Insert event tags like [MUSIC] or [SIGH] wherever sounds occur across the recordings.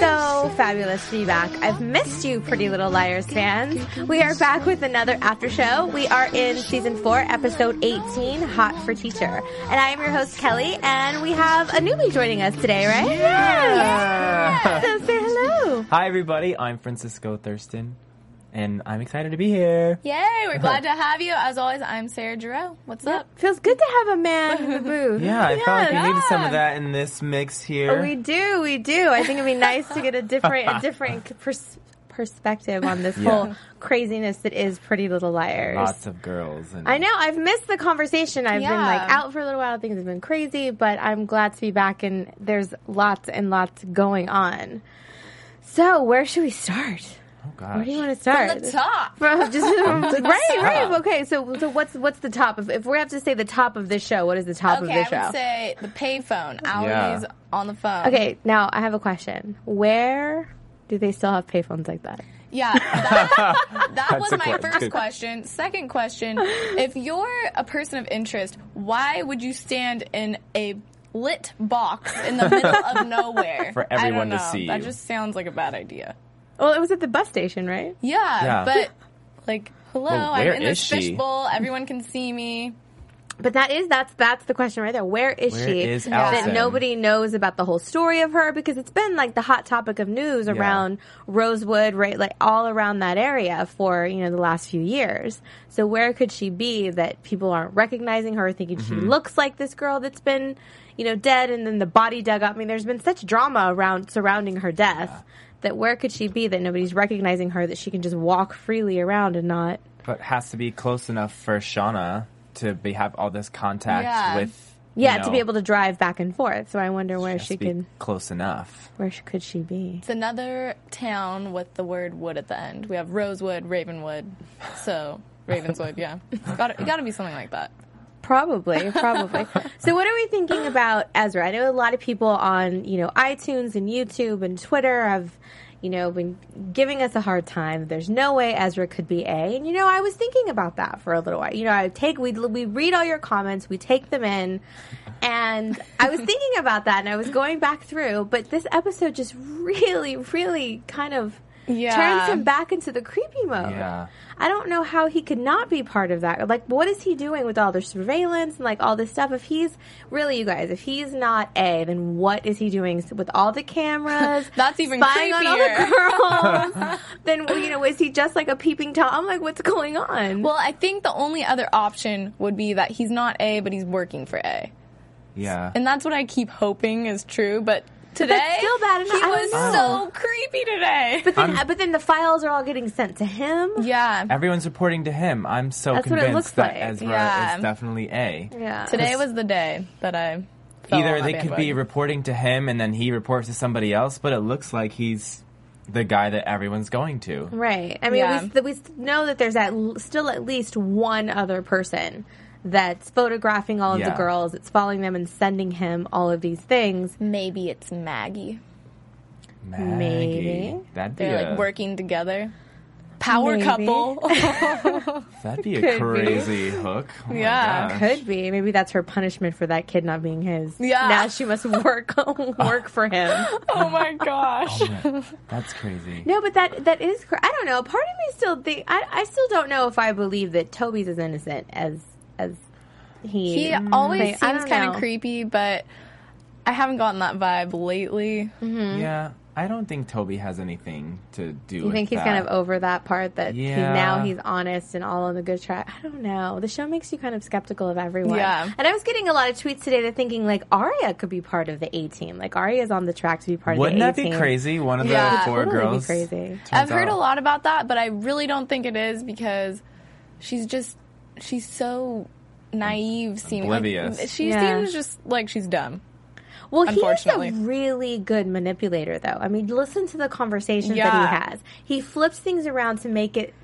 so fabulous to be back. I've missed you, Pretty Little Liars fans. We are back with another after show. We are in season four, episode 18, Hot for Teacher. And I am your host, Kelly, and we have a newbie joining us today, right? Yeah! So say hello. Hi, everybody. I'm Francisco Thurston, and I'm excited to be here. Yay, we're [LAUGHS] glad to have you. As always, I'm Sarah Giroux. What's up? Feels good to have a man in the [LAUGHS] booth. Yeah, I felt like we needed some of that in this mix here. Oh, we do, we do. I think it'd be nice to get a different, a different [LAUGHS] pers- perspective on this Yeah. whole craziness that is Pretty Little Liars. Lots of girls. And I know I've missed the conversation. I've been like out for a little while. Things have been crazy, but I'm glad to be back and there's lots and lots going on. So where should we start? Oh gosh. Where do you want to start? [LAUGHS] From the top. From just right, right. top. Okay, so so what's what's the top of if we have to say the top of this show? What is the top Okay, of the show? I show? would say the payphone. Yeah. Always on the phone. okay, now I have a question. Where do they still have payphones like that? Yeah, [LAUGHS] that, that [LAUGHS] was my que- first good- question. Second question: If you're a person of interest, why would you stand in a lit box in the middle of nowhere For I don't everyone to know. see That you. just sounds like a bad idea. Well, it was at the bus station, right? Yeah, Yeah. but like, hello, Well, I'm in is this fishbowl. Everyone can see me. But that is that's that's the question right there. Where is Where she? is that nobody knows about the whole story of her because it's been like the hot topic of news around Rosewood, right? Like all around that area for you know the last few years. So where could she be that people aren't recognizing her, thinking she Mm-hmm. looks like this girl that's been you know dead, and then the body dug up? I mean, there's been such drama around surrounding her death. That where could she be that nobody's recognizing her that she can just walk freely around and not But has to be close enough for Shauna to be have all this contact Yeah. with. you yeah to be able to drive back and forth. So I wonder where has she to be can close enough. Where sh- could she be? It's another town with the word wood at the end. We have Rosewood, Ravenwood. So [LAUGHS] Ravenswood, yeah. Got got to be something like that. Probably, probably. [LAUGHS] so, what are we thinking about Ezra? I know a lot of people on you know iTunes and YouTube and Twitter have you know been giving us a hard time. There's no way Ezra could be A, and you know I was thinking about that for a little while. You know, I take we we read all your comments, we take them in. And I was thinking about that and I was going back through, but this episode just really, really kind of Yeah. turns him back into the creepy mode. Yeah. I don't know how he could not be part of that. Like, what is he doing with all the surveillance and like all this stuff? If he's really, you guys, if he's not A, then what is he doing with all the cameras? [LAUGHS] That's even spying on all the creepier. girls. [LAUGHS] then you know, is he just like a peeping tom? I'm like, what's going on? Well, I think the only other option would be that he's not A, but he's working for A. Yeah. And that's what I keep hoping is true, but today that's still bad enough. he I was know. so creepy today. but then, but then the files are all getting sent to him. yeah. Everyone's reporting to him. I'm so That's what it looks convinced that like. Ezra Yeah. is definitely A. Yeah. Today was the day that I fell Either on they could be reporting to him and then he reports to somebody else, but it looks like he's the guy that everyone's going to. Right. I mean, Yeah. we, we know that there's at, still at least one other person that's photographing all of the girls. It's following them and sending him all of these things. Maybe it's Maggie. Maggie. Maybe. That'd be They're a- like working together. power Maybe. couple. [LAUGHS] That'd be Could a be. crazy hook. Oh Yeah. Could be. Maybe that's her punishment for that kid not being his. Yeah. Now she must work [LAUGHS] work for him. [LAUGHS] oh my gosh. Oh that's crazy. No, but that that is. Cr- I don't know. Part of me still think. I, I still don't know if I believe that Toby's as innocent as as he. He always Like, seems kind of creepy, but I haven't gotten that vibe lately. Mm-hmm. Yeah, I don't think Toby has anything to do You with think he's that. kind of over that part that he's Yeah. now he's honest and all on the good track. I don't know. The show makes you kind of skeptical of everyone. Yeah. And I was getting a lot of tweets today that thinking like Aria could be part of the A team. Like Aria's on the track to be part of. Wouldn't of that the A be crazy? One of the Yeah. four Totally be girls. crazy. I've heard out- a lot about that, but I really don't think it is because she's just she's so naive seeming. Like, she Yeah. seems just like she's dumb. Well, he's a really good manipulator, though. I mean, listen to the conversations that he has. He flips things around to make it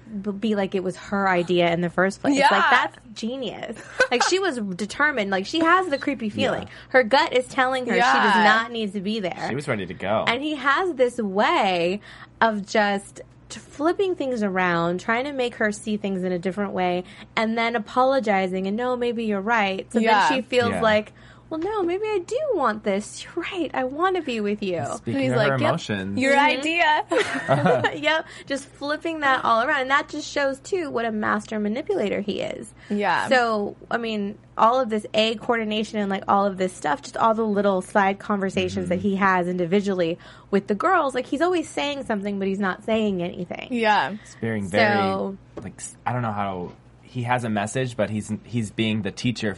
be like it was her idea in the first place. Yeah. Like that's genius. like she was [LAUGHS] determined. Like she has the creepy feeling. Yeah. Her gut is telling her she does not need to be there. She was ready to go. and he has this way of just t- flipping things around, trying to make her see things in a different way, and then apologizing and no, maybe you're right. So Yeah. then she feels Yeah. like, well, no, maybe I do want this. [LAUGHS] You're right. I want to be with you. Speaking And he's of like, her "Yep, emotions, Your mm-hmm. idea. [LAUGHS] [LAUGHS] yep, just flipping that all around, and that just shows too what a master manipulator he is. Yeah. So I mean, all of this A coordination and like all of this stuff, just all the little side conversations that mm-hmm. he has individually with the girls, like he's always saying something, but he's not saying anything. yeah. it's being very So- like s- I don't know how he has a message, but he's he's being the teacher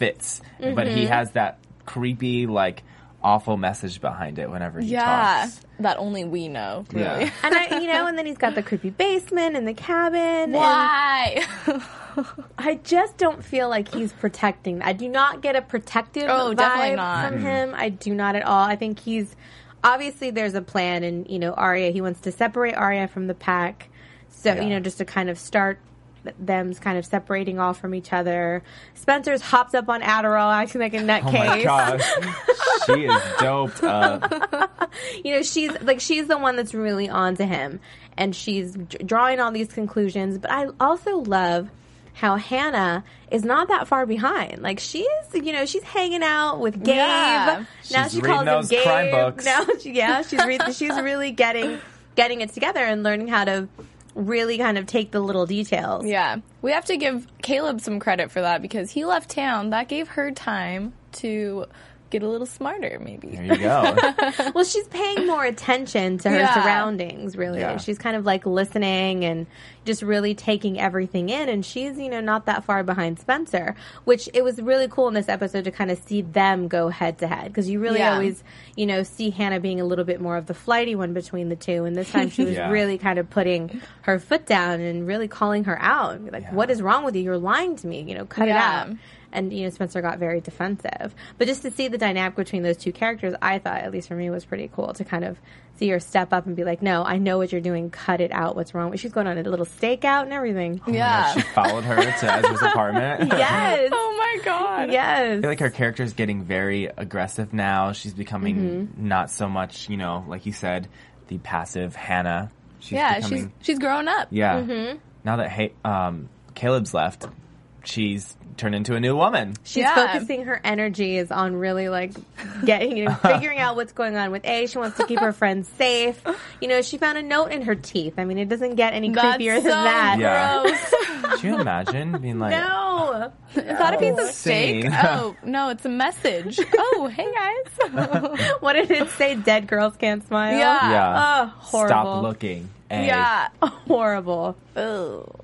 f- fits, but Mm-hmm. he has that creepy like awful message behind it whenever he Yeah. talks. That only we know, really. Yeah. [LAUGHS] And I, you know, and then he's got the creepy basement and the cabin. and Why? [LAUGHS] I just don't feel like he's protecting. I do not get a protective Oh, vibe definitely not. from him. I do not at all. I think he's obviously there's a plan, and you know, Aria. He wants to separate Aria from the pack, so Yeah. you know, just to kind of start them kind of separating off from each other. Spencer's hopped up on Adderall, acting like a Oh my nutcase. [LAUGHS] gosh, she is doped up. [LAUGHS] you know, she's like she's the one that's really on to him, and she's d- drawing all these conclusions. But I also love how Hanna is not that far behind. Like she's, you know, she's hanging out with Gabe. Yeah. Now She's she reading calls him Gabe. crime books. Now, she, yeah, she's re- she's really getting getting it together and learning how to really kind of take the little details. yeah. We have to give Caleb some credit for that because he left town. That gave her time to get a little smarter, maybe. There you go. [LAUGHS] Well, she's paying more attention to her Yeah. surroundings, really. Yeah. She's kind of like listening and just really taking everything in. And she's, you know, not that far behind Spencer, which it was really cool in this episode to kind of see them go head to head. Because you really Yeah. always, you know, see Hanna being a little bit more of the flighty one between the two. And this time she was [LAUGHS] Yeah. really kind of putting her foot down and really calling her out. Like, Yeah. what is wrong with you? You're lying to me. You know, cut Yeah. it out and you know Spencer got very defensive. But just to see the dynamic between those two characters, I thought, at least for me, was pretty cool to kind of see her step up and be like, "No, I know what you're doing. Cut it out. What's wrong?" With she's going on a little stakeout and everything. Yeah. she followed her to Ezra's apartment. [LAUGHS] Yes, Oh my god. yes. I feel like her character is getting very aggressive now. She's becoming Mm-hmm. not so much, you know, like you said, the passive Hanna. She's Yeah, becoming, she's she's grown up. yeah. Mm-hmm. Now that hey, um, Caleb's left, she's turned into a new woman. She's Yeah. focusing her energies on really like getting, you [LAUGHS] know, figuring out what's going on with A. She wants to keep her friends safe. You know, she found a note in her teeth. I mean, it doesn't get any That's creepier so than that. Yeah. gross. Can you imagine being like, No. [LAUGHS] Is that a piece of steak? Oh no, it's a message. Oh, hey guys. [LAUGHS] what did it say? Dead girls can't smile. Yeah. yeah, Oh, horrible. stop looking. A. Yeah. horrible. Ugh.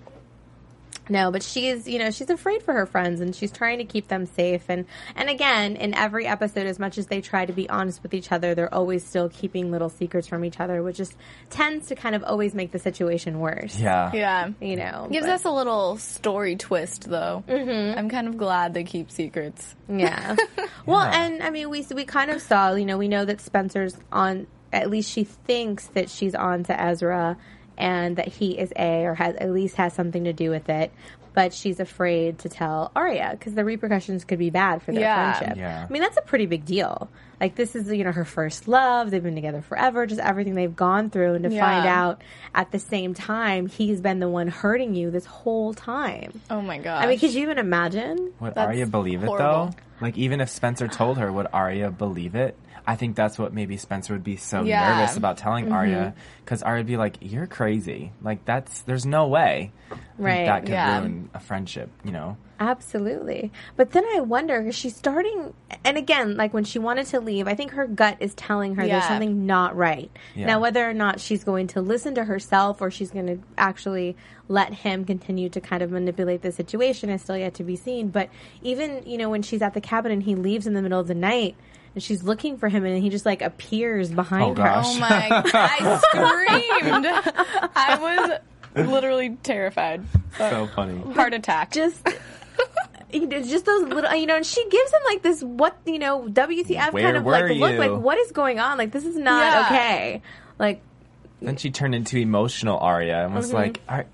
No, but she's, you know, she's afraid for her friends and she's trying to keep them safe. And, and again, in every episode, as much as they try to be honest with each other, they're always still keeping little secrets from each other, which just tends to kind of always make the situation worse. Yeah. Yeah. You know, Gives but- us a little story twist, though. Mm-hmm. I'm kind of glad they keep secrets. Yeah. [LAUGHS] Well, Yeah. and I mean, we we kind of saw, you know, we know that Spencer's on. At least she thinks that she's on to Ezra, and that he is A, or has at least has something to do with it. but she's afraid to tell Aria because the repercussions could be bad for their Yeah. friendship. Yeah. I mean, that's a pretty big deal. Like this is you know her first love. They've been together forever. Just everything they've gone through, and to Yeah. find out at the same time he's been the one hurting you this whole time. Oh my god. I mean, could you even imagine? Would That's Aria believe it though? Like even if Spencer told her, would Aria believe it? I think that's what maybe Spencer would be so Yeah. nervous about telling Mm-hmm. Aria because Aria would be like, "You're crazy. Like that's there's no way Right, that could yeah. ruin a friendship." You know? Absolutely. But then I wonder, is she starting, and again, like when she wanted to leave, I think her gut is telling her there's something not right. Yeah. Now, whether or not she's going to listen to herself or she's going to actually let him continue to kind of manipulate the situation is still yet to be seen. But even, you know, when she's at the cabin and he leaves in the middle of the night, and she's looking for him and he just like appears behind Oh, her. gosh. Oh my! God. I screamed. [LAUGHS] I was literally terrified. So funny. Heart attack. just you just those little you know and she gives him like this what you know wtf Where kind of were like look you? like what is going on like this is not Yeah. okay like Then she turned into emotional Aria and Mm-hmm. was like, "Ar-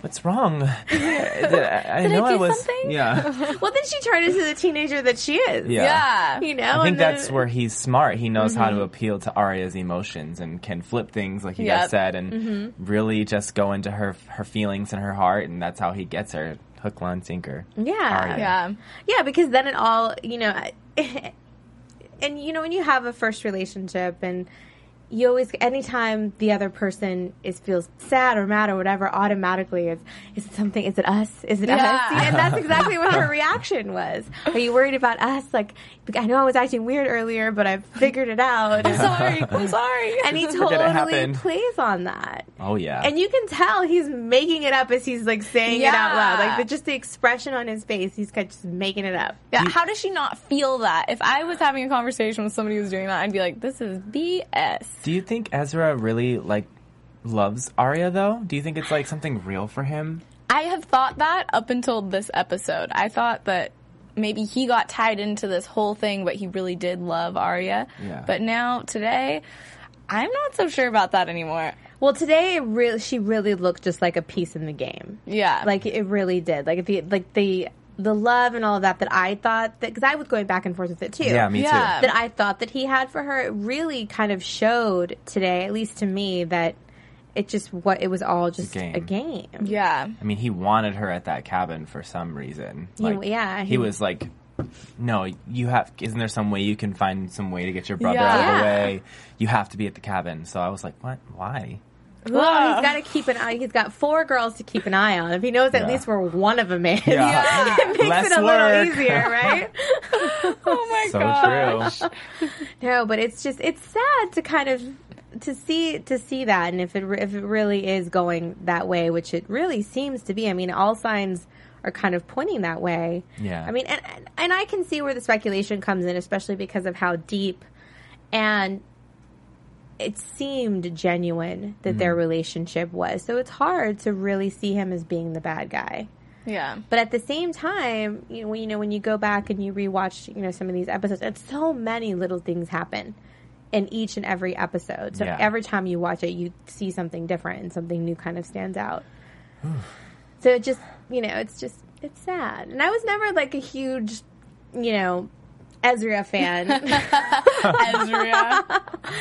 "What's wrong? [LAUGHS] Did I, I I know I do was. something?" Yeah, [LAUGHS] well then she turned into the teenager that she is yeah. yeah. you know I think then- that's where he's smart. He knows how Mm-hmm. to appeal to Aria's emotions and can flip things, like you Yep. guys said, and Mm-hmm. really just go into her her feelings and her heart, and that's how he gets her hook, line, sinker. yeah Aria. Yeah. yeah because then it all you know [LAUGHS] and you know when you have a first relationship and you always anytime the other person is feels sad or mad or whatever automatically is is it something is it us? Is it Yeah. us and that's exactly what her reaction was. Are you worried about us? Like i know i was acting weird earlier but i've figured it out. I'm sorry. I'm sorry. and he [LAUGHS] totally plays on that. Oh yeah, and you can tell he's making it up as he's like saying it out loud. Like the, just the expression on his face he's kind of just making it up. Yeah, how does she not feel that? If I was having a conversation with somebody who's doing that, I'd be like, "This is BS." Do you think Ezra really like loves Aria though? Do you think it's like something real for him? I have thought that up until this episode. I thought that maybe he got tied into this whole thing, but he really did love Aria. Yeah. But now today, I'm not so sure about that anymore. Well, today it really, she really looked just like a piece in the game. Yeah. Like it really did. Like the like the the love and all of that that I thought that because I was going back and forth with it too. Yeah, me Yeah. too. That I thought that he had for her. It really kind of showed today, at least to me, that it just what it was all just game. a game. yeah. I mean, he wanted her at that cabin for some reason. He- Like, yeah, he, he- was like, "No, you have. Isn't there some way you can find some way to get your brother Yeah. out of the way? You have to be at the cabin." So I was like, "What? Why?" Well, he's ah. got to keep an eye. He's got four girls to keep an eye on. If he knows at Yeah. least where one of them is, Yeah. [LAUGHS] it makes Less it a little easier, right? [LAUGHS] Oh my So gosh. true. No, but it's just it's sad to kind of to see to see that, and if it if it really is going that way, which it really seems to be. I mean, all signs are kind of pointing that way. Yeah. I mean, and- and I can see where the speculation comes in, especially because of how deep and it seemed genuine that their mm-hmm. relationship was. So it's hard to really see him as being the bad guy. Yeah. But at the same time, you know, when, you know, when you go back and you rewatch, you know, some of these episodes, and so many little things happen in each and every episode. So Yeah. every time you watch it, you see something different and something new kind of stands out. [SIGHS] so it just, you know, it's just, it's sad. And I was never like a huge, you know, Ezra fan. [LAUGHS] Ezra.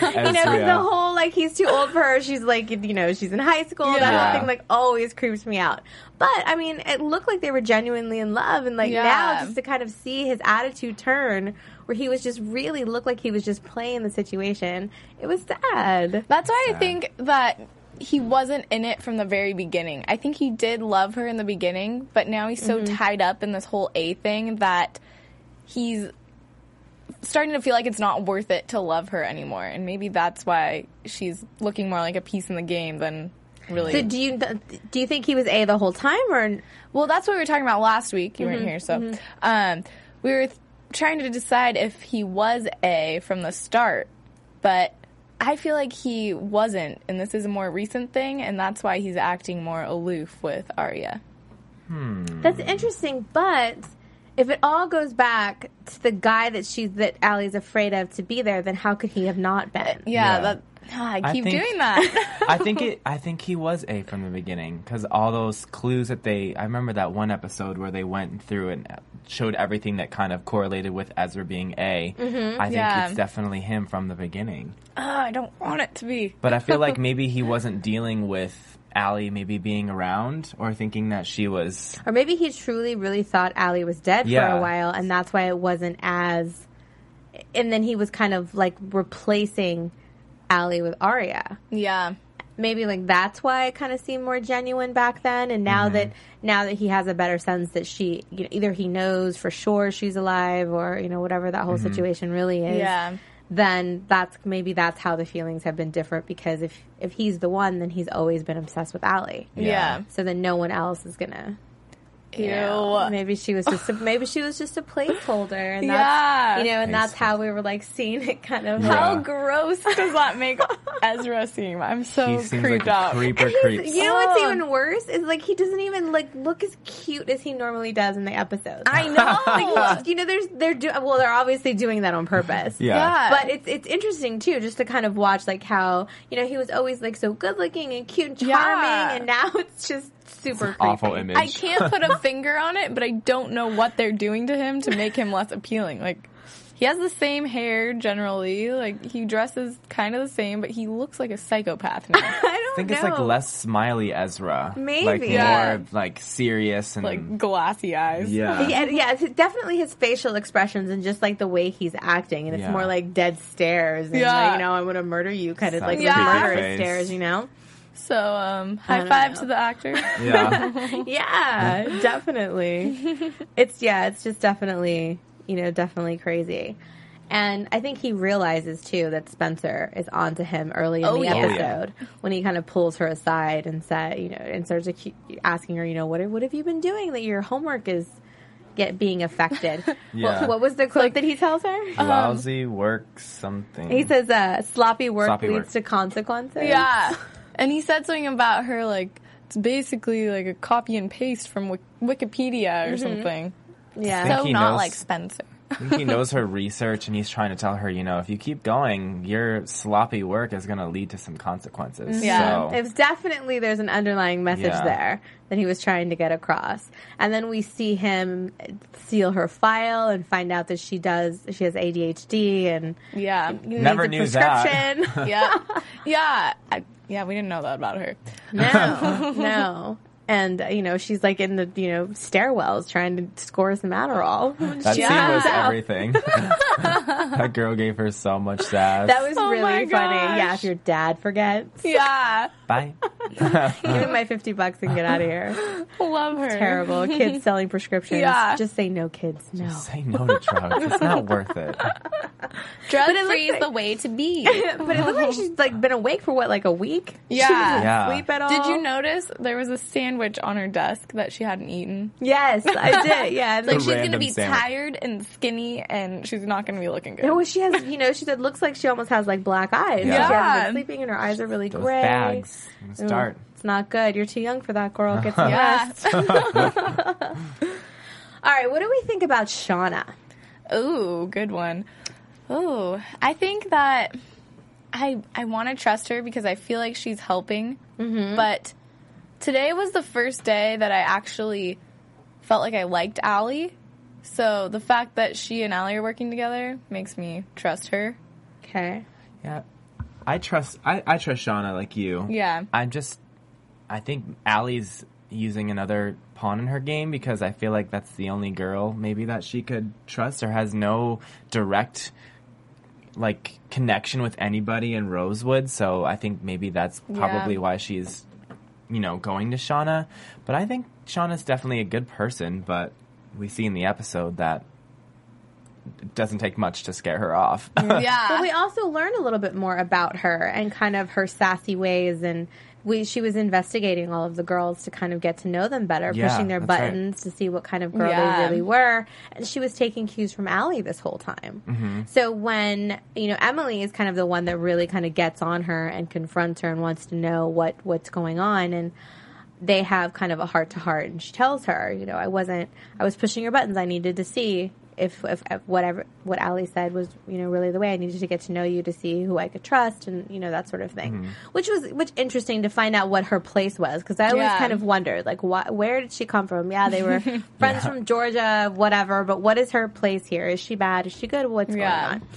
you know, because the whole like he's too old for her. She's like, you know, she's in high school. That whole thing like always creeps me out. But I mean, it looked like they were genuinely in love, and like Yeah. now just to kind of see his attitude turn, where he was just really looked like he was just playing the situation. It was sad. That's why I think that he wasn't in it from the very beginning. I think he did love her in the beginning, but now he's so mm-hmm. tied up in this whole A thing that he's starting to feel like it's not worth it to love her anymore. And maybe that's why she's looking more like a piece in the game than really. So do you do you think he was a the whole time, or Well, that's what we were talking about last week. You weren't here, so um, we were th- trying to decide if he was A from the start, but I feel like he wasn't, and this is a more recent thing, and that's why he's acting more aloof with Aria. Hmm. That's interesting, but if it all goes back to the guy that she's that Ali's afraid of to be there, then how could he have not been? Yeah, Yeah. that Ah, I I keep think- doing that. [LAUGHS] I think it. I think he was A from the beginning because all those clues that they. I remember that one episode where they went through and showed everything that kind of correlated with Ezra being A. I think Mm-hmm. Yeah. it's definitely him from the beginning. Ah, I don't want it to be. But I feel like [LAUGHS] maybe he wasn't dealing with Ali maybe being around or thinking that she was. Or maybe he truly really thought Ali was dead for a while, and that's why it wasn't as. And then he was kind of like replacing Ali with Aria. Yeah. Maybe like that's why it kind of seemed more genuine back then. And now Mm-hmm. that now that he has a better sense that she, you know, either he knows for sure she's alive, or you know whatever that whole Mm-hmm. situation really is. Yeah. Then that's maybe that's how the feelings have been different because if if he's the one, then he's always been obsessed with Ali. Yeah. So then no one else is gonna Ew. you know, maybe she was just a, [LAUGHS] maybe she was just a placeholder, and Yeah. that's you know, and that's how we were like seeing it kind of. How gross does that make [LAUGHS] Ezra seem? I'm so He seems like creeped a out. creeper He's- creeps. you know what's even worse is like he doesn't even like look as cute as he normally does in the episodes. I know. [LAUGHS] like you know, there's they're do- well, they're obviously doing that on purpose. Yeah. Yeah. But it's it's interesting too, just to kind of watch like how you know he was always like so good looking and cute and charming, Yeah. and now it's just super creepy. Awful image. I can't put a [LAUGHS] finger on it, but I don't know what they're doing to him to make him less appealing. Like, he has the same hair generally. Like, he dresses kind of the same, but he looks like a psychopath now. [LAUGHS] I don't think know. it's like less smiley Ezra. Maybe. Like Yeah. more like serious and like, glassy eyes. yeah. Yeah, yeah, it's definitely his facial expressions and just like the way he's acting, and it's Yeah. more like dead stares and Yeah. like, you know I'm gonna murder you kind of like Sounds Yeah. murderous stares, you know? So, um, high five know. to the actor. [LAUGHS] [LAUGHS] Yeah. Yeah, definitely. It's yeah, it's just definitely you know definitely crazy. And I think he realizes too that Spencer is onto him early in Oh, the yeah. episode when he kind of pulls her aside and said, you know, and starts asking her, you know, what what have you been doing that your homework is get being affected? [LAUGHS] Yeah. what, what was the quote that he tells her? Lousy work something. He says, uh, "Sloppy work Sloppy leads work. to consequences." Yeah. And he said something about her, like, it's basically like a copy and paste from Wik- Wikipedia or mm-hmm. something. yeah. So not knows- like Spencer. I think he knows her research and he's trying to tell her, you know, if you keep going, your sloppy work is going to lead to some consequences. Yeah. So, It was definitely there's an underlying message Yeah. there that he was trying to get across. And then we see him seal her file and find out that she does she has ADHD and Yeah. needs Never a knew that. prescription. [LAUGHS] yeah. Yeah. [LAUGHS] I, yeah, we didn't know that about her. no, [LAUGHS] no. And uh, you know she's like in the you know stairwells trying to score some Adderall. that She scene was out. everything. [LAUGHS] that girl gave her so much sass. That was Oh really funny. gosh. Yeah, if your dad forgets, Yeah. Bye. [LAUGHS] give me my fifty bucks and get out of here. Love her. Terrible kids [LAUGHS] selling prescriptions. Yeah. Just say no, kids. No. Say no to drugs. It's not worth it. Drug free is like- the way to be. but it looks like she's like been awake for what, like a week? Yeah. she Yeah. sleep at all. Did you notice there was a sandwich on her desk that she hadn't eaten? Yes, I [LAUGHS] did. Yeah, and Like she's gonna be sandwich. tired and skinny, and she's not gonna be looking good. no, she has. You know, she said looks like she almost has like black eyes. Yeah. She hasn't Yeah. been sleeping, and her eyes are really Those gray. bags. Ooh, Start. It's not good. You're too young for that, girl. Get some [LAUGHS] Yeah. rest. [LAUGHS] All right, what do we think about Shauna? Ooh, good one. Ooh, I think that I I want to trust her because I feel like she's helping. Mm-hmm. But today was the first day that I actually felt like I liked Ali. So the fact that she and Ali are working together makes me trust her. Okay. Yeah. I trust I, I trust Shauna like you. Yeah. I'm just I think Ali's using another pawn in her game because I feel like that's the only girl maybe that she could trust or has no direct like connection with anybody in Rosewood. So I think maybe that's probably Yeah. why she's you know going to Shauna. But I think Shauna's definitely a good person, but we see in the episode that it doesn't take much to scare her off. Mm, yeah. But we also learn a little bit more about her and kind of her sassy ways and we she was investigating all of the girls to kind of get to know them better, Yeah, pushing their that's right. buttons to see what kind of girl Yeah. they really were. And she was taking cues from Ali this whole time. Mm-hmm. So when, you know, Emily is kind of the one that really kind of gets on her and confronts her and wants to know what what's going on and they have kind of a heart to heart and she tells her, you know, I wasn't I was pushing your buttons. I needed to see if, if, if whatever what Ali said was you know really the way I needed to get to know you to see who I could trust and you know that sort of thing, mm-hmm. which was which interesting to find out what her place was because I always Yeah. kind of wondered like wh- where did she come from? Yeah, they were [LAUGHS] friends from Georgia, whatever, but what is her place here? Is she bad? Is she good? What's Yeah. going on?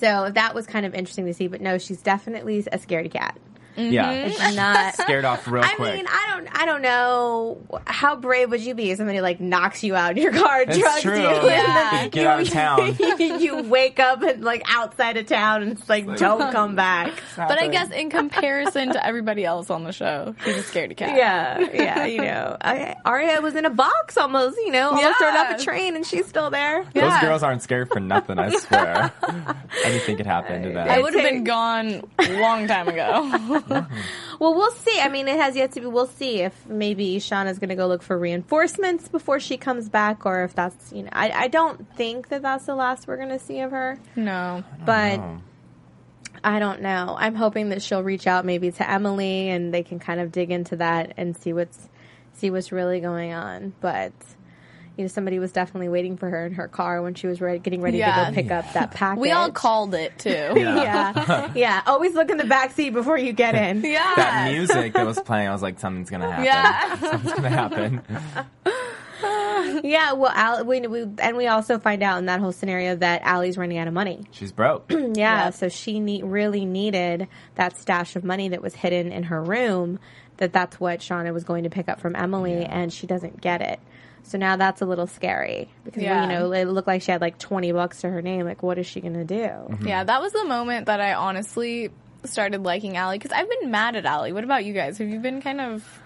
So that was kind of interesting to see, but no, she's definitely a scaredy cat. Yeah. Mm-hmm. She's [LAUGHS] not [LAUGHS] Scared off real I quick. I mean, I don't, I don't know. How brave would you be if somebody like knocks you out in your car, It's drugs true. you, and Yeah. then Get you, out of town. [LAUGHS] you wake up and like outside of town, and it's like, don't come back. But I guess in comparison to everybody else on the show, she's a scaredy cat. Yeah, yeah, you know, I, Aria was in a box almost, you know, almost turned off a train, and she's still there. Those Yeah. girls aren't scared for nothing, I swear. Anything could happen to them. I would have been gone a long time ago. [LAUGHS] Well, we'll see. I mean, it has yet to be. We'll see if maybe Shauna's going to go look for reinforcements before she comes back, or if that's you know. I, I don't think that that's the last we're going to see of her, no. but Oh. I don't know. I'm hoping that she'll reach out maybe to Emily, and they can kind of dig into that and see what's see what's really going on. But you know, somebody was definitely waiting for her in her car when she was ready, getting ready to go pick up that package. [LAUGHS] We all called it too. [LAUGHS] yeah, yeah. Always look in the back seat before you get in. [LAUGHS] Yeah. That music that was playing, I was like, something's gonna happen. Yeah. Something's gonna happen. Yeah, well, Al, we, we and we also find out in that whole scenario that Ali's running out of money. She's broke. [CLEARS THROAT] Yeah, Yep. so she need, really needed that stash of money that was hidden in her room. That that's what Shauna was going to pick up from Emily, and she doesn't get it. So now that's a little scary because Yeah. you know it looked like she had like twenty bucks to her name. Like, what is she gonna do? Mm-hmm. Yeah, that was the moment that I honestly started liking Ali because I've been mad at Ali. What about you guys? Have you been kind of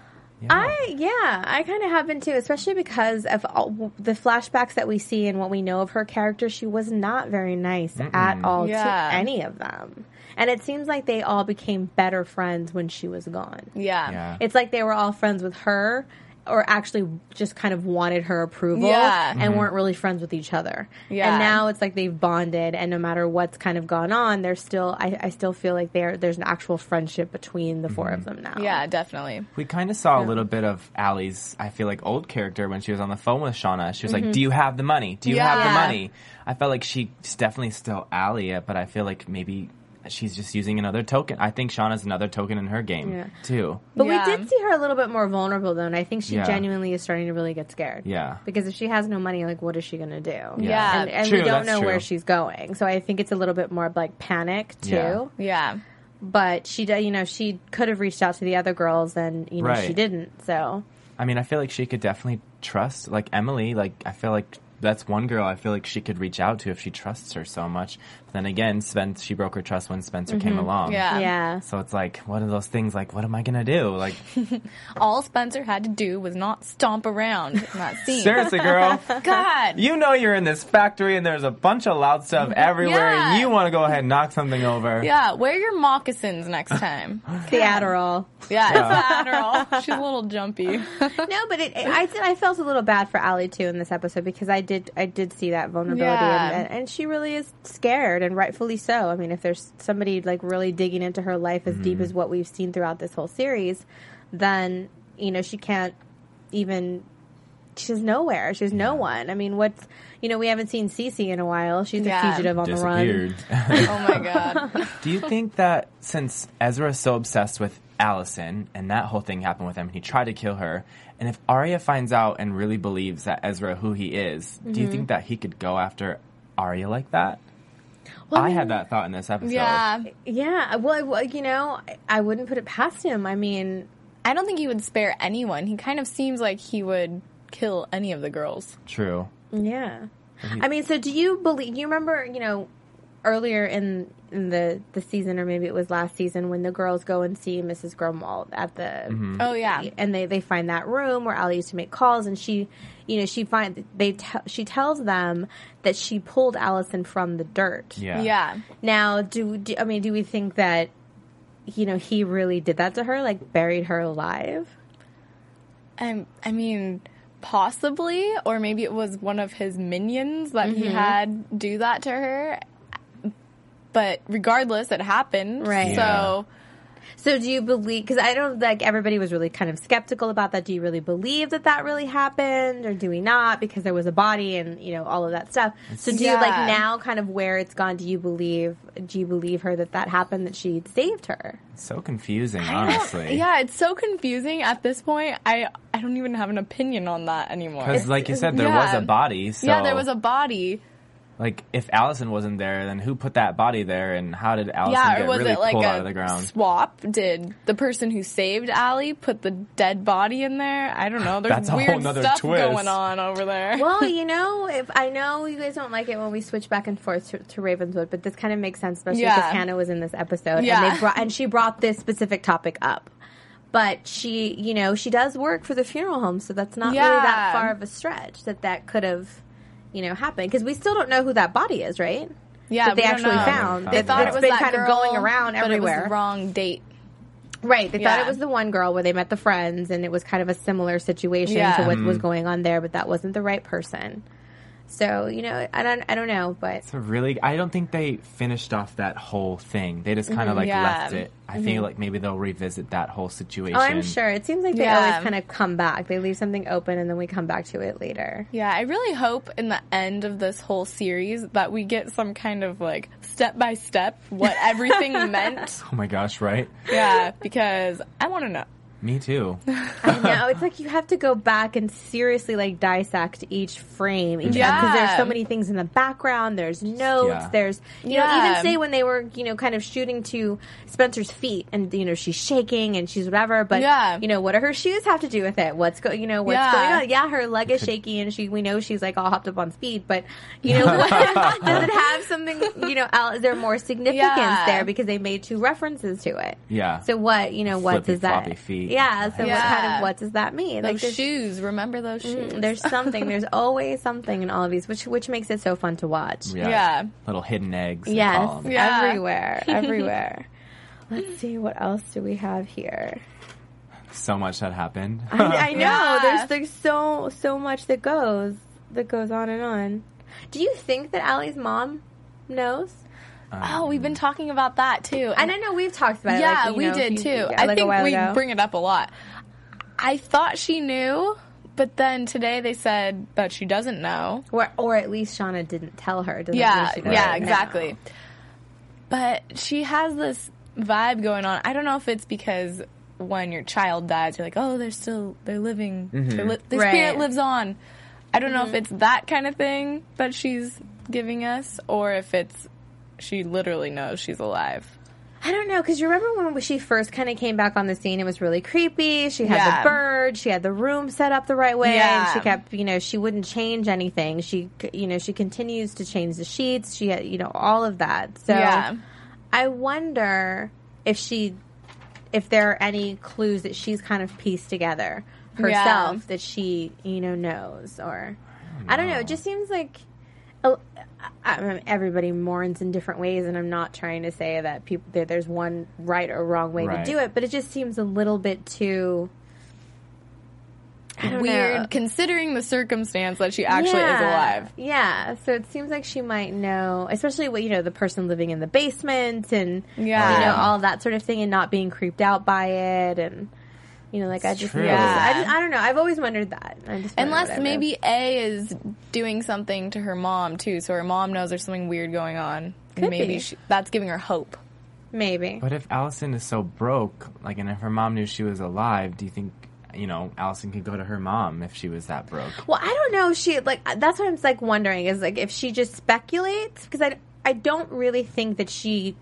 I yeah, I kind of have been too, especially because of all, the flashbacks that we see and what we know of her character. She was not very nice at all Yeah. to any of them, and it seems like they all became better friends when she was gone. yeah. Yeah. It's like they were all friends with her, or actually just kind of wanted her approval, Yeah. and mm-hmm. weren't really friends with each other. Yeah. and now it's like they've bonded, and no matter what's kind of gone on, there's still I, I still feel like there there's an actual friendship between the four of mm-hmm. them now. Yeah, definitely. We kind of saw a little bit of Ali's, I feel like, old character when she was on the phone with Shauna. She was like, mm-hmm. Do you have the money? Do you have the money? I felt like she's definitely still Ali, but I feel like maybe she's just using another token. I think Shauna's another token in her game, Yeah. too. But Yeah. we did see her a little bit more vulnerable though, and I think she Yeah. genuinely is starting to really get scared. Yeah. Because if she has no money, like what is she gonna do? Yeah. And, and True, we don't that's know where she's going. So I think it's a little bit more like panic too. Yeah. Yeah. But she did you know, she could have reached out to the other girls and you know, Right. she didn't. So I mean, I feel like she could definitely trust, like Emily. Like, I feel like that's one girl I feel like she could reach out to if she trusts her so much. But then again, Spence, she broke her trust when Spencer came mm-hmm. along. Yeah. yeah. So it's like, one of those things? Like, what am I gonna do? Like, [LAUGHS] All Spencer had to do was not stomp around in that scene. seriously, girl. [LAUGHS] God. You know you're in this factory and there's a bunch of loud stuff everywhere Yeah. and you want to go ahead and knock something over. yeah, wear your moccasins next time. [LAUGHS] The Adderall. Yeah, it's the Adderall. She's a little jumpy. no, but it, it- I did, I felt a little bad for Ali too in this episode because I did I did see that vulnerability Yeah. and, and, and she really is scared and rightfully so. I mean, if there's somebody like really digging into her life as deep mm-hmm. as what we've seen throughout this whole series, then you know she can't even. She's nowhere. She's no one. I mean, what's you know we haven't seen Cece in a while. She's Yeah. a fugitive on the run. [LAUGHS] [LAUGHS] Oh my god. [LAUGHS] Do you think that since Ezra is so obsessed with Alison and that whole thing happened with him, he tried to kill her, and if Aria finds out and really believes that Ezra who he is, do Mm-hmm. you think that he could go after Aria like that? Well, I mean- had that thought in this episode. Yeah. Yeah, well, you know, I- I wouldn't put it past him. I mean, I don't think he would spare anyone. He kind of seems like he would kill any of the girls. True. Yeah. I mean, so do you believe? You remember, you know, earlier in in the the season, or maybe it was last season, when the girls go and see Mrs. Grunwald at the, mm-hmm. Oh yeah. and they they find that room where Ali used to make calls, and she, you know, she find they te- she tells them that she pulled Alison from the dirt. Yeah. Yeah. Now, do, do I mean, do we think that, you know, he really did that to her, like buried her alive? I, I mean, possibly, or maybe it was one of his minions that he mm-hmm. had do that to her. But regardless, it happened. Right. So, So do you believe? Because I don't like everybody was really kind of skeptical about that. Do you really believe that that really happened, or do we not? Because there was a body and you know all of that stuff. So do you like now, kind of where it's gone? Do you believe? Do you believe her that that happened? That she saved her? So confusing, honestly. Yeah, it's so confusing at this point. I I don't even have an opinion on that anymore. Because, like you said, there was a body. So, yeah, there was a body. Like if Alison wasn't there, then who put that body there, and how did Alison yeah, get or was really it like pulled a out of the ground? swap? Did the person who saved Ali put the dead body in there? I don't know. There's That's a weird whole stuff twist. going on over there. Well, [LAUGHS] you know, if I know you guys don't like it when we switch back and forth to, to Ravenswood, but this kind of makes sense, especially Yeah. because Hanna was in this episode, and Yeah. they brought and she brought this specific topic up. But she, you know, she does work for the funeral home, so that's not really that far of a stretch that that could have, you know, happened because we still don't know who that body is, right? yeah, that they actually found. They thought it was been that kind of girl, going around everywhere. It was the wrong date. Right. They thought it was the one girl where they met the friends and it was kind of a similar situation Yeah. to what Mm-hmm. was going on there, but that wasn't the right person. So, you know, I don't I don't know, but So really, I don't think they finished off that whole thing. They just kind of mm-hmm, like Yeah. left it. I feel mm-hmm. like maybe they'll revisit that whole situation. oh, I'm sure. It seems like they Yeah. always kind of come back. They leave something open and then we come back to it later. Yeah, I really hope in the end of this whole series that we get some kind of like step by step what everything [LAUGHS] meant. Oh my gosh, right? Yeah, because I want to know. Me too. [LAUGHS] I know. It's like you have to go back and seriously like dissect each frame. Each Yeah. Because there's so many things in the background. There's notes. Yeah. There's, you know, even say when they were, you know, kind of shooting to Spencer's feet and, you know, she's shaking and she's whatever. But, Yeah. you know, what do her shoes have to do with it? What's going, you know, what's Yeah. going on? Yeah, her leg is shaky and she, we know she's like all hopped up on speed. But, you know, [LAUGHS] what, does it have something, you know, el- is there more significance Yeah. there because they made two references to it? Yeah. So what, you know, what Flippy does that? feet. Yeah. So what kind of what does that mean? Those there's- shoes, remember those shoes? Mm, there's something. There's [LAUGHS] always something in all of these, which which makes it so fun to watch. Yeah. Yeah. Little hidden eggs. Yes. Yeah. everywhere, [LAUGHS] everywhere. Let's see what else do we have here. So much that happened. I, I [LAUGHS] know Yeah. there's there's so so much that goes that goes on and on. Do you think that Ali's mom knows? Um, oh, we've been talking about that too. And I know we've talked about it. yeah, like, you we know, did few- too. yeah, I like think we ago. bring it up a lot. I thought she knew, but then today they said that she doesn't know. or, or at least Shauna didn't tell her. Doesn't Yeah, she yeah, know. exactly. But she has this vibe going on. I don't know if it's because when your child dies, you're like, oh, they're still they're living. They're mm-hmm. li- this Right. spirit lives on. I don't know if mm-hmm. it's that kind of thing that she's giving us, or if it's she literally knows she's alive. I don't know because you remember when she first kind of came back on the scene, it was really creepy. She had Yeah. the bird, she had the room set up the right way, Yeah. and she kept, you know, she wouldn't change anything. She, you know, she continues to change the sheets. She, had, you know, all of that. So Yeah. I wonder if she, if there are any clues that she's kind of pieced together herself Yeah. that she, you know, knows or I don't know. It just seems like. I, I, everybody mourns in different ways, and I'm not trying to say that people that there's one right or wrong way Right. to do it, but it just seems a little bit too I don't Weird, know. considering the circumstance that she actually is alive. Yeah, so it seems like she might know, especially what you know, the person living in the basement and Yeah. you know all that sort of thing, and not being creeped out by it, and you know, like I just, true. I, just I Yeah. just, I don't know. I've always wondered that. I just wonder Unless what it maybe. A is doing something to her mom too, so her mom knows there's something weird going on. Could maybe be. She, that's giving her hope. maybe. But if Alison is so broke, like, and if her mom knew she was alive, do you think, you know, Alison could go to her mom if she was that broke? Well, I don't know. She like that's what I'm like wondering is like if she just speculates because I I don't really think that she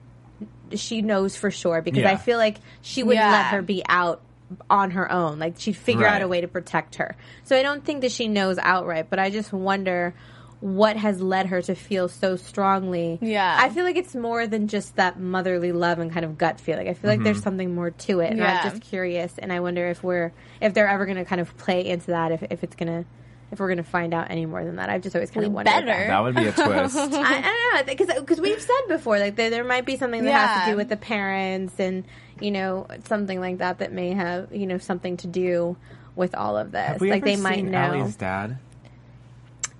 she knows for sure because I feel like she wouldn't Yeah. let her be out on her own. Like she'd figure out a way to protect her. So I don't think that she knows outright, but I just wonder what has led her to feel so strongly. Yeah. I feel like it's more than just that motherly love and kind of gut feeling. I feel like there's mm-hmm. something more to it. And Yeah. I'm just curious and I wonder if we're if they're ever gonna kind of play into that, if if it's gonna if we're gonna find out any more than that. I've just always kind of wondered. better. that. That would be a [LAUGHS] twist. I, I don't know because because we've said before like there, there might be something that has to do with the parents and you know something like that that may have you know something to do with all of this. Have we like ever they might know. Ali's dad?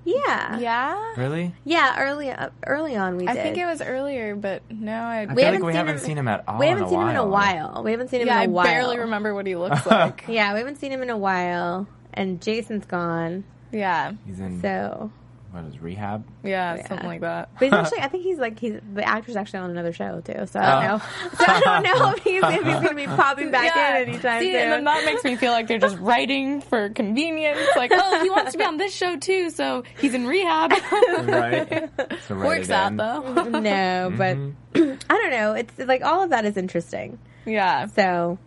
Yeah. Yeah. Really? Yeah, early uh, early on we I did. think it was earlier, but no, I. I We feel haven't like we seen haven't him- seen him at all. we haven't in a seen him in a while. while. We haven't seen him yeah, in I a while. I barely remember what he [LAUGHS] looks like. Yeah, we haven't seen him in a while, and Jason's gone. yeah, He's in So, what is rehab? yeah, Yeah. something like that. but he's actually, [LAUGHS] I think he's like he's the actor's actually on another show too. So I Oh. don't know. [LAUGHS] So I don't know if he's, if he's gonna be [LAUGHS] popping back in anytime See, soon. and then that makes me feel like they're just writing for convenience. Like, oh, he wants to be on this show too, so he's in rehab. right. So Works out in. though. no, but Mm-hmm. [CLEARS THROAT] I don't know. It's like all of that is interesting. Yeah. So,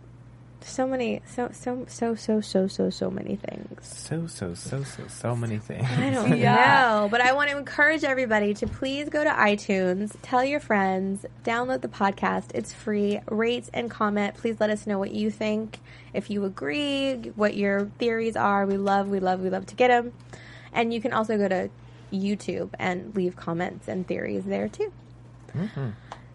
so many, so so so so so so so many things. So so so so so many things. I don't Yeah. know, but I want to encourage everybody to please go to iTunes, tell your friends, download the podcast. It's free. Rate and comment. Please let us know what you think. If you agree, what your theories are. We love, we love, we love to get them. And you can also go to YouTube and leave comments and theories there too. Mm-hmm.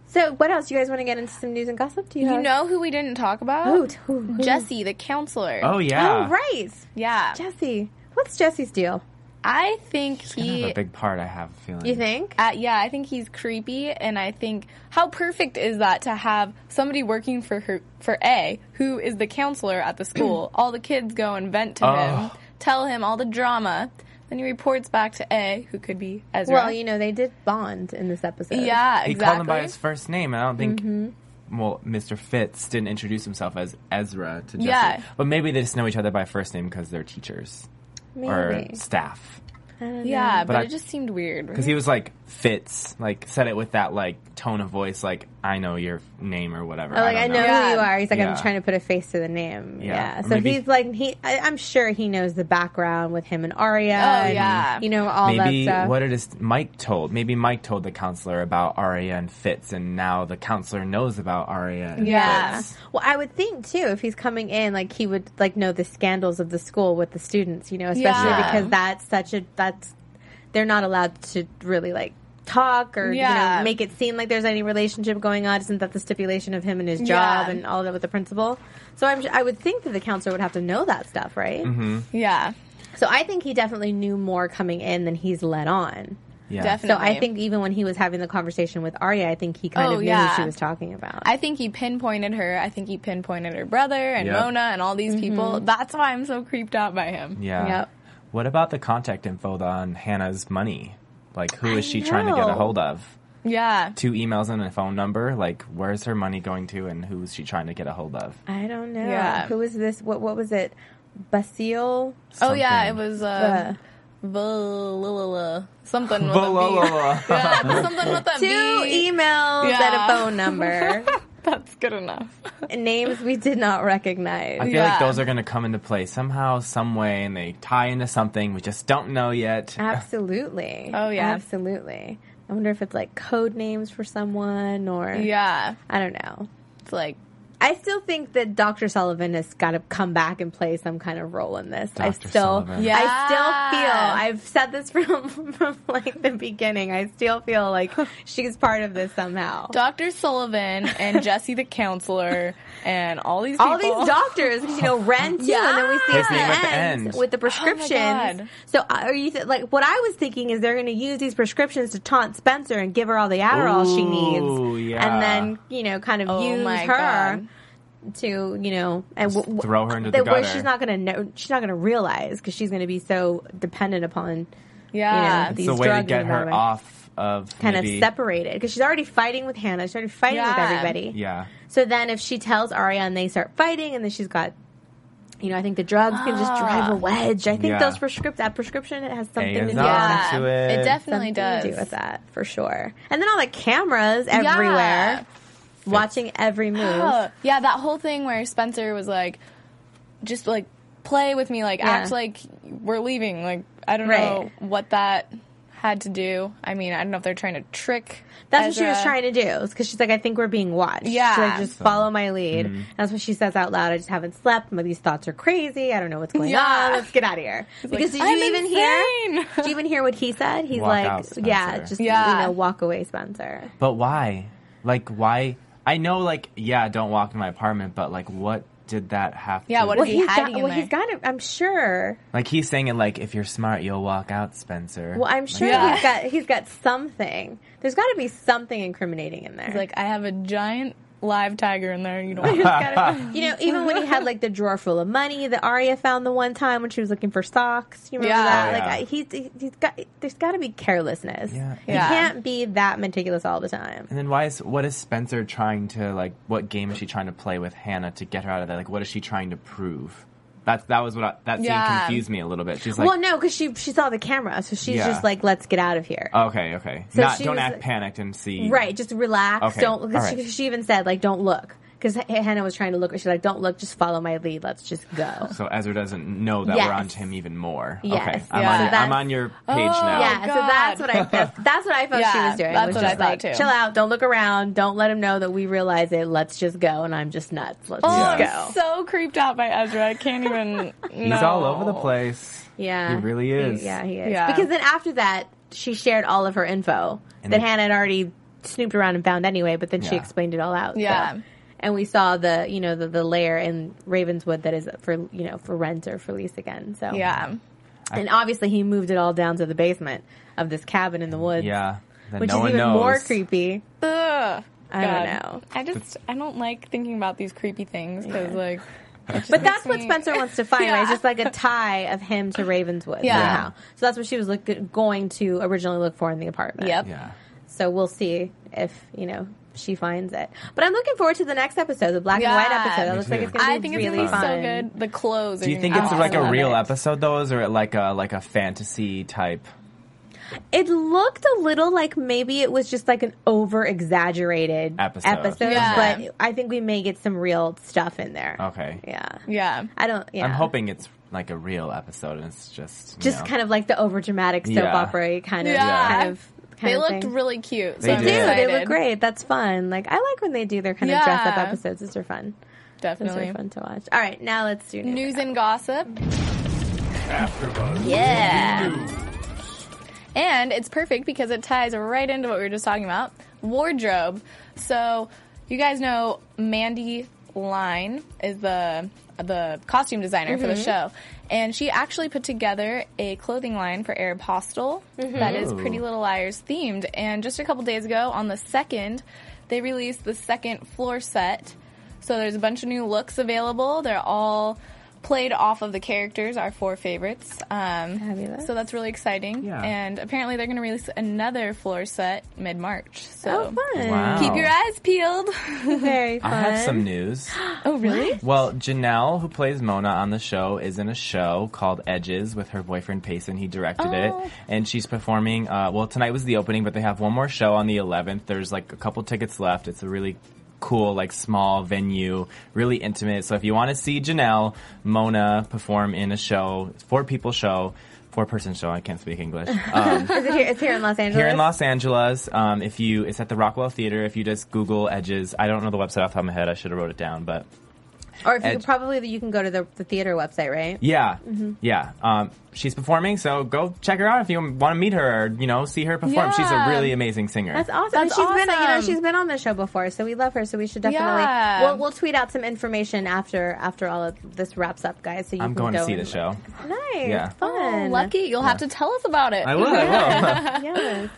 So, what else? You guys want to get into some news and gossip? Do you, You know who we didn't talk about? Who, who, who? Jesse, the counselor. Oh yeah. Oh, right. Yeah. Jesse. What's Jesse's deal? I think Kind of he. a big part. I have a feeling. You think? Uh, yeah, I think he's creepy, and I think how perfect is that to have somebody working for her for A, who is the counselor at the school. [CLEARS THROAT] all the kids go and vent to him, Oh. tell him all the drama. Then he reports back to A, who could be Ezra. Well, you know, they did bond in this episode. yeah, exactly. He called him by his first name, I don't think. Mm-hmm. Well, Mr. Fitz didn't introduce himself as Ezra to Jesse. Yeah. But maybe they just know each other by first name because they're teachers or staff. I don't yeah, know. but, But I- it just seemed weird. Because he was like Fitz, like said it with that like tone of voice, like I know your name or whatever. Oh, like I, don't know, Yeah. who you are. He's like, Yeah. I'm trying to put a face to the name. Yeah. Yeah. So maybe- he's like, he. I, I'm sure he knows the background with him and Aria. Oh, and, yeah. You know all Maybe that stuff. what it is Mike told. Maybe Mike told the counselor about Aria and Fitz, and now the counselor knows about Aria and Yeah. Fitz. Well, I would think too, if he's coming in, like he would like know the scandals of the school with the students. You know, especially Yeah. because that's such a that's they're not allowed to really like talk or you Yeah. know make it seem like there's any relationship going on. Isn't that the stipulation of him and his job Yeah. and all that with the principal? So I'm I would think that the counselor would have to know that stuff, right? Mm-hmm. yeah, So I think he definitely knew more coming in than he's let on. Yeah. So. I think even when he was having the conversation with Aria, I think he kind Oh, of knew yeah. what she was talking about. I think he pinpointed her. I think he pinpointed her brother and Yep. Mona and all these Mm-hmm. people. That's why I'm so creeped out by him. Yeah. Yep. What about the contact info on Hanna's money? Like, who is I she trying to get a hold of? Yeah. Two emails and a phone number. Like, where's her money going to, and who is she trying to get a hold of? I don't know. Yeah. Who is this? What what was it? Basile? Oh yeah, it was Uh, uh, Valala- something with a Valala. Yeah, something with a Two V. emails Yeah. and a phone number. [LAUGHS] That's good enough. Names we did not recognize. I feel Yeah. like those are going to come into play somehow, some way, and they tie into something we just don't know yet. [LAUGHS] Absolutely. Oh, yeah. Absolutely. I wonder if it's like code names for someone or Yeah, I don't know. it's like I still think that Dr. Sullivan has got to come back and play some kind of role in this. I still, Sullivan. Yeah. I still feel. I've said this [LAUGHS] from from like the beginning. I still feel like [LAUGHS] she's part of this somehow. Dr. Sullivan and [LAUGHS] Jesse the counselor and all these people. All these doctors, 'cause, you know, Wren too, and then we see His at the, name at the end, end. with the Oh prescriptions. God. so, are you th- like what I was thinking is they're going to use these prescriptions to taunt Spencer and give her all the Adderall she needs, yeah. and then you know, kind of Oh use my her. God. To you know and w- w- throw her into that the where gutter. she's not going to know she's not going to realize because she's going to be so dependent upon Yeah. you it's a these way to drugs get and her off of kind maybe, of separated because she's already fighting with Hanna she's already fighting with everybody Yeah. so then if she tells Aria and they start fighting and then she's got you know I think the drugs can just drive a ah. wedge I think Yeah. those prescript that prescription it has something is to do with Yeah, it. it definitely something does. to do with that for sure and then all the cameras everywhere watching every [GASPS] move Oh, yeah, that whole thing where Spencer was like, just like play with me, like Yeah. act like we're leaving. Like I don't Right. know what that had to do. I mean, I don't know if they're trying to trick. That's what she was trying to do. Because she's like, I think we're being watched. Yeah. She's like, just follow my lead. Mm-hmm. That's what she says out loud. I just haven't slept. My, these thoughts are crazy. I don't know what's going Yeah. on. Let's get out of here. Because did you "I'm even hear? Did you even hear what he said? He's Walk like, out, yeah, just Yeah. you know, walk away, Spencer. But why? Like, why? I know, like, yeah, don't walk in my apartment, but like, what did that have Yeah, to what well, he he's hiding got, in well, there? he's got it. I'm sure. like he's saying it like if you're smart you'll walk out Spencer Well, I'm sure Yeah. he's got he's got something. There's got to be something incriminating in there. He's like, I have a giant live tiger in there. You don't. [LAUGHS] He's gotta- [LAUGHS] you know, even when he had like the drawer full of money that Aria found the one time when she was looking for socks. You remember Yeah. that? Oh, Like yeah. I, he's he's got there's got to be carelessness. Yeah. He Yeah. can't be that meticulous all the time. and then why is what is Spencer trying to like what game is she trying to play with Hanna to get her out of there like what is she trying to prove that that was what I, that scene Yeah. confused me a little bit she's like well, no, because she she saw the camera, so she's Yeah. just like, let's get out of here. okay okay So not she don't was- act panicked and see Right, just relax. Okay, Don't. Because all she, she even said like, don't look. Because Hanna was trying to look. She's like, don't look. Just follow my lead. Let's just go. so Ezra doesn't know that Yes. we're onto him even more Yes. okay I'm, Yeah. on, So your- I'm on your page Oh, now yeah, so that's what I that's, [LAUGHS] that's what I felt she was doing. that's was what I just thought like, too. Chill out, don't look around, don't let him know that we realize it. Let's just go, and I'm just nuts. Let's Oh, just Yeah. I'm go. so creeped out by Ezra. I can't even. [LAUGHS] he's all over the place Yeah, he really is Yeah, he is. Yeah. Because then after that, she shared all of her info And that then- Hanna had already snooped around and found anyway. But then she explained it all out. so. Yeah. And we saw the, you know, the, the lair in Ravenswood that is for, you know, for rent or for lease again. So Yeah. and obviously he moved it all down to the basement of this cabin in the woods. yeah that which no is one even knows more creepy. Ugh. I don't know. I just I don't like thinking about these creepy things because like. But that's what Spencer wants to find, right? Yeah. It's just like a tie of him to Ravenswood Yeah. somehow. So that's what she was look, going to originally look for in the apartment. Yep. yeah So we'll see if, you know, she finds it. But I'm looking forward to the next episode, the black Yeah. and white episode. That Me looks like it's going to be I think it's really gonna be fun. so good. The clothes. do you think it's be like a real it. episode though or is it like a like a fantasy type It looked a little like maybe it was just like an over exaggerated Episode. episode Yeah. but I think we may get some real stuff in there. okay Yeah. Yeah. I don't, yeah. I'm hoping it's like a real episode and it's just Just know. kind of like the over dramatic soap Yeah. opera kind of, Yeah. kind of, kind They of looked thing. really cute. So They I'm do. excited. They look great. That's fun. Like I like when they do their kind of dress up episodes. Those are fun. Those Definitely. are fun to watch. All right, now let's do News and gossip. AfterBuzz Yeah. And it's perfect because it ties right into what we were just talking about wardrobe. So, you guys know Mandi Line is the the costume designer for the mm-hmm. show, and she actually put together a clothing line for Aéropostale mm-hmm. that is Pretty Little Liars themed. And just a couple days ago, on the second, they released the second floor set. So there's a bunch of new looks available. They're all played off of the characters, our four favorites. Um, Fabulous. So that's really exciting. Yeah. And apparently they're going to release another floor set mid March. So Oh, fun. Wow. keep your eyes peeled. [LAUGHS] Very fun. I have some news. [GASPS] oh, really? Well, Janel, who plays Mona on the show, is in a show called Edges with her boyfriend Payson. He directed Oh. it, and she's performing. Uh, well, tonight was the opening, but they have one more show on the 11th. There's like a couple tickets left. It's a really cool, like small venue, really intimate. So if you want to see Janel, Mona perform in a show, four people show, four person show. I can't speak English. [LAUGHS] Um, Is it here? It's here in Los Angeles. here in Los Angeles. Um, if you, it's at the Rockwell Theater. If you just Google Edges, I don't know the website off the top of my head. I should have wrote it down, but Or if you could, probably you can go to the, the theater website, right? Yeah, Mm-hmm. yeah. Um, she's performing, so go check her out if you want to meet her or you know see her perform. She's a really amazing singer. That's awesome. That's she's been, you know, she's been on the show before, so we love her. So we should definitely. Yeah. We'll, we'll tweet out some information after after all of this wraps up, guys. So you I'm can going to see the and- show. Nice, Yeah. fun, Oh, lucky. You'll have to tell us about it. I will. I will. [LAUGHS] [LAUGHS] [LAUGHS] Yes.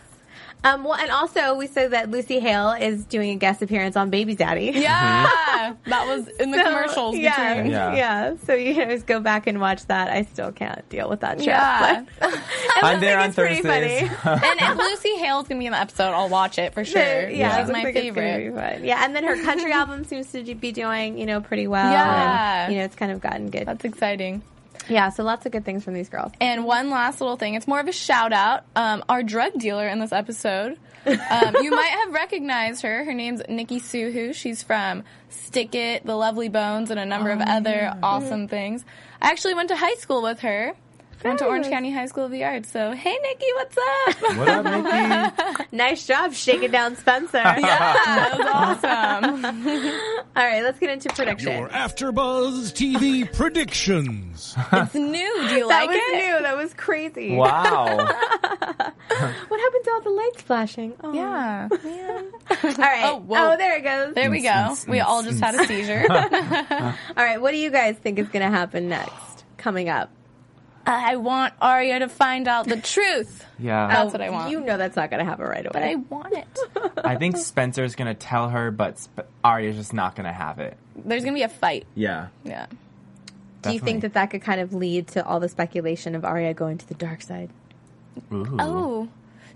Um, well, and also we said that Lucy Hale is doing a guest appearance on Baby Daddy. Yeah. that was in the So, commercials yeah, between. Yeah. yeah. So you can always go back and watch that. I still can't deal with that show. Yeah. but- [LAUGHS] I'm there like on it's pretty Thursdays. funny. [LAUGHS] and if Lucy Hale's going to be in the episode, I'll watch it for sure. Yeah, Yeah. She's my like favorite. Yeah, and then her country [LAUGHS] album seems to be doing, you know, pretty well. Yeah. and, you know, it's kind of gotten good. That's exciting. Yeah, so lots of good things from these girls. And one last little thing. It's more of a shout out. Um, our drug dealer in this episode. Um, you might have recognized her. Her name's Nikki SooHoo. She's from Stick It, The Lovely Bones, and a number of other awesome things. I actually went to high school with her. Went to Orange County High School of the Arts. So, hey, Nikki, what's up? what up, Nikki? [LAUGHS] Nice job shaking down Spencer. [LAUGHS] yeah, that was awesome. [LAUGHS] All right, let's get into prediction. Your AfterBuzz TV predictions. It's new. Do you that like was it? new. That was crazy. Wow. What happened to all the lights flashing? Oh. Yeah, man. All right. Oh, whoa. oh, there it goes. There we go. We all just had a seizure. All right. What do you guys think is going to happen next? Coming up. I want Aria to find out the truth. [LAUGHS] Yeah. That's what I want. You know that's not going to happen right away. But I want it. [LAUGHS] I think Spencer's gonna tell her, but Sp- Aria's just not gonna have it. There's gonna be a fight. Yeah. Yeah. do you think that that could kind of lead to all the speculation of Aria going to the dark side? Ooh. Oh,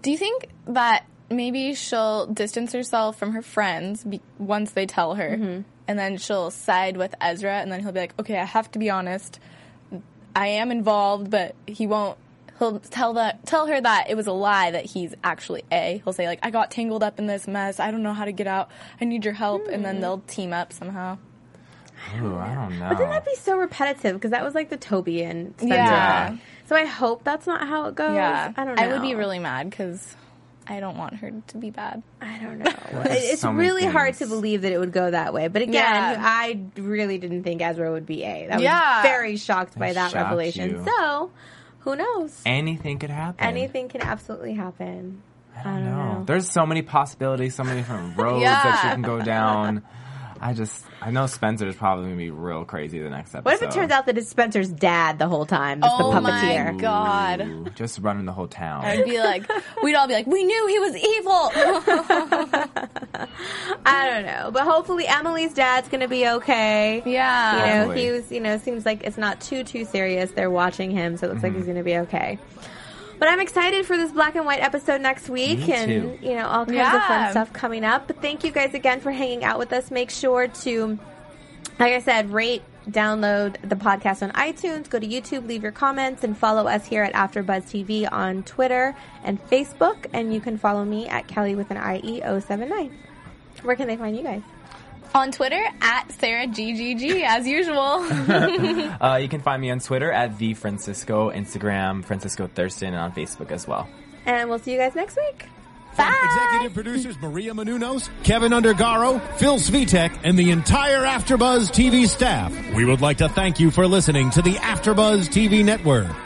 do you think that maybe she'll distance herself from her friends be- once they tell her, mm-hmm. and then she'll side with Ezra, and then he'll be like, "Okay, I have to be honest. I am involved, but he won't." He'll tell that tell her that it was a lie that he's actually A. He'll say like, "I got tangled up in this mess. I don't know how to get out. I need your help." And then hmm. they'll team up somehow. Ooh, I don't know. But then that'd be so repetitive because that was like the Toby and Spencer. Yeah. So I hope that's not how it goes. Yeah, I don't know. I would be really mad because I don't want her to be bad. I don't [LAUGHS] know. it's so many really hard to believe that it would go that way. But again, Yeah. I really didn't think Ezra would be A. I was Yeah. very shocked by That that shocked revelation. you. So who knows? Anything could happen. Anything can absolutely happen. I don't know. There's so many possibilities, so many different [LAUGHS] roads Yeah. that you can go down. [LAUGHS] I just, I know Spencer's probably gonna be real crazy the next episode. What if it turns out that it's Spencer's dad the whole time? It's Oh the my. God. Ooh, just running the whole town. I'd be like, we'd all be like, we knew he was evil. [LAUGHS] I don't know, but hopefully Emily's dad's gonna be okay. yeah. you know, Hopefully. he was, you know, seems like it's not too, too serious. They're watching him, so it looks like he's Mm-hmm. going to be okay. But I'm excited for this black and white episode next week Me and, too. you know, all kinds of fun stuff coming up. But thank you guys again for hanging out with us. Make sure to, like I said, rate, download the podcast on iTunes, go to YouTube, leave your comments, and follow us here at AfterBuzz TV on Twitter and Facebook. And you can follow me at Kelly with an IE 079. Where can they find you guys? On Twitter, at Sarah GGG, as usual. [LAUGHS] [LAUGHS] Uh, you can find me on Twitter at the Francisco, Instagram Francisco Thurston, and on Facebook as well. And we'll see you guys next week. From executive producers Maria Menounos, Kevin Undergaro, Phil Svitek, and the entire AfterBuzz TV staff, we would like to thank you for listening to the AfterBuzz TV network.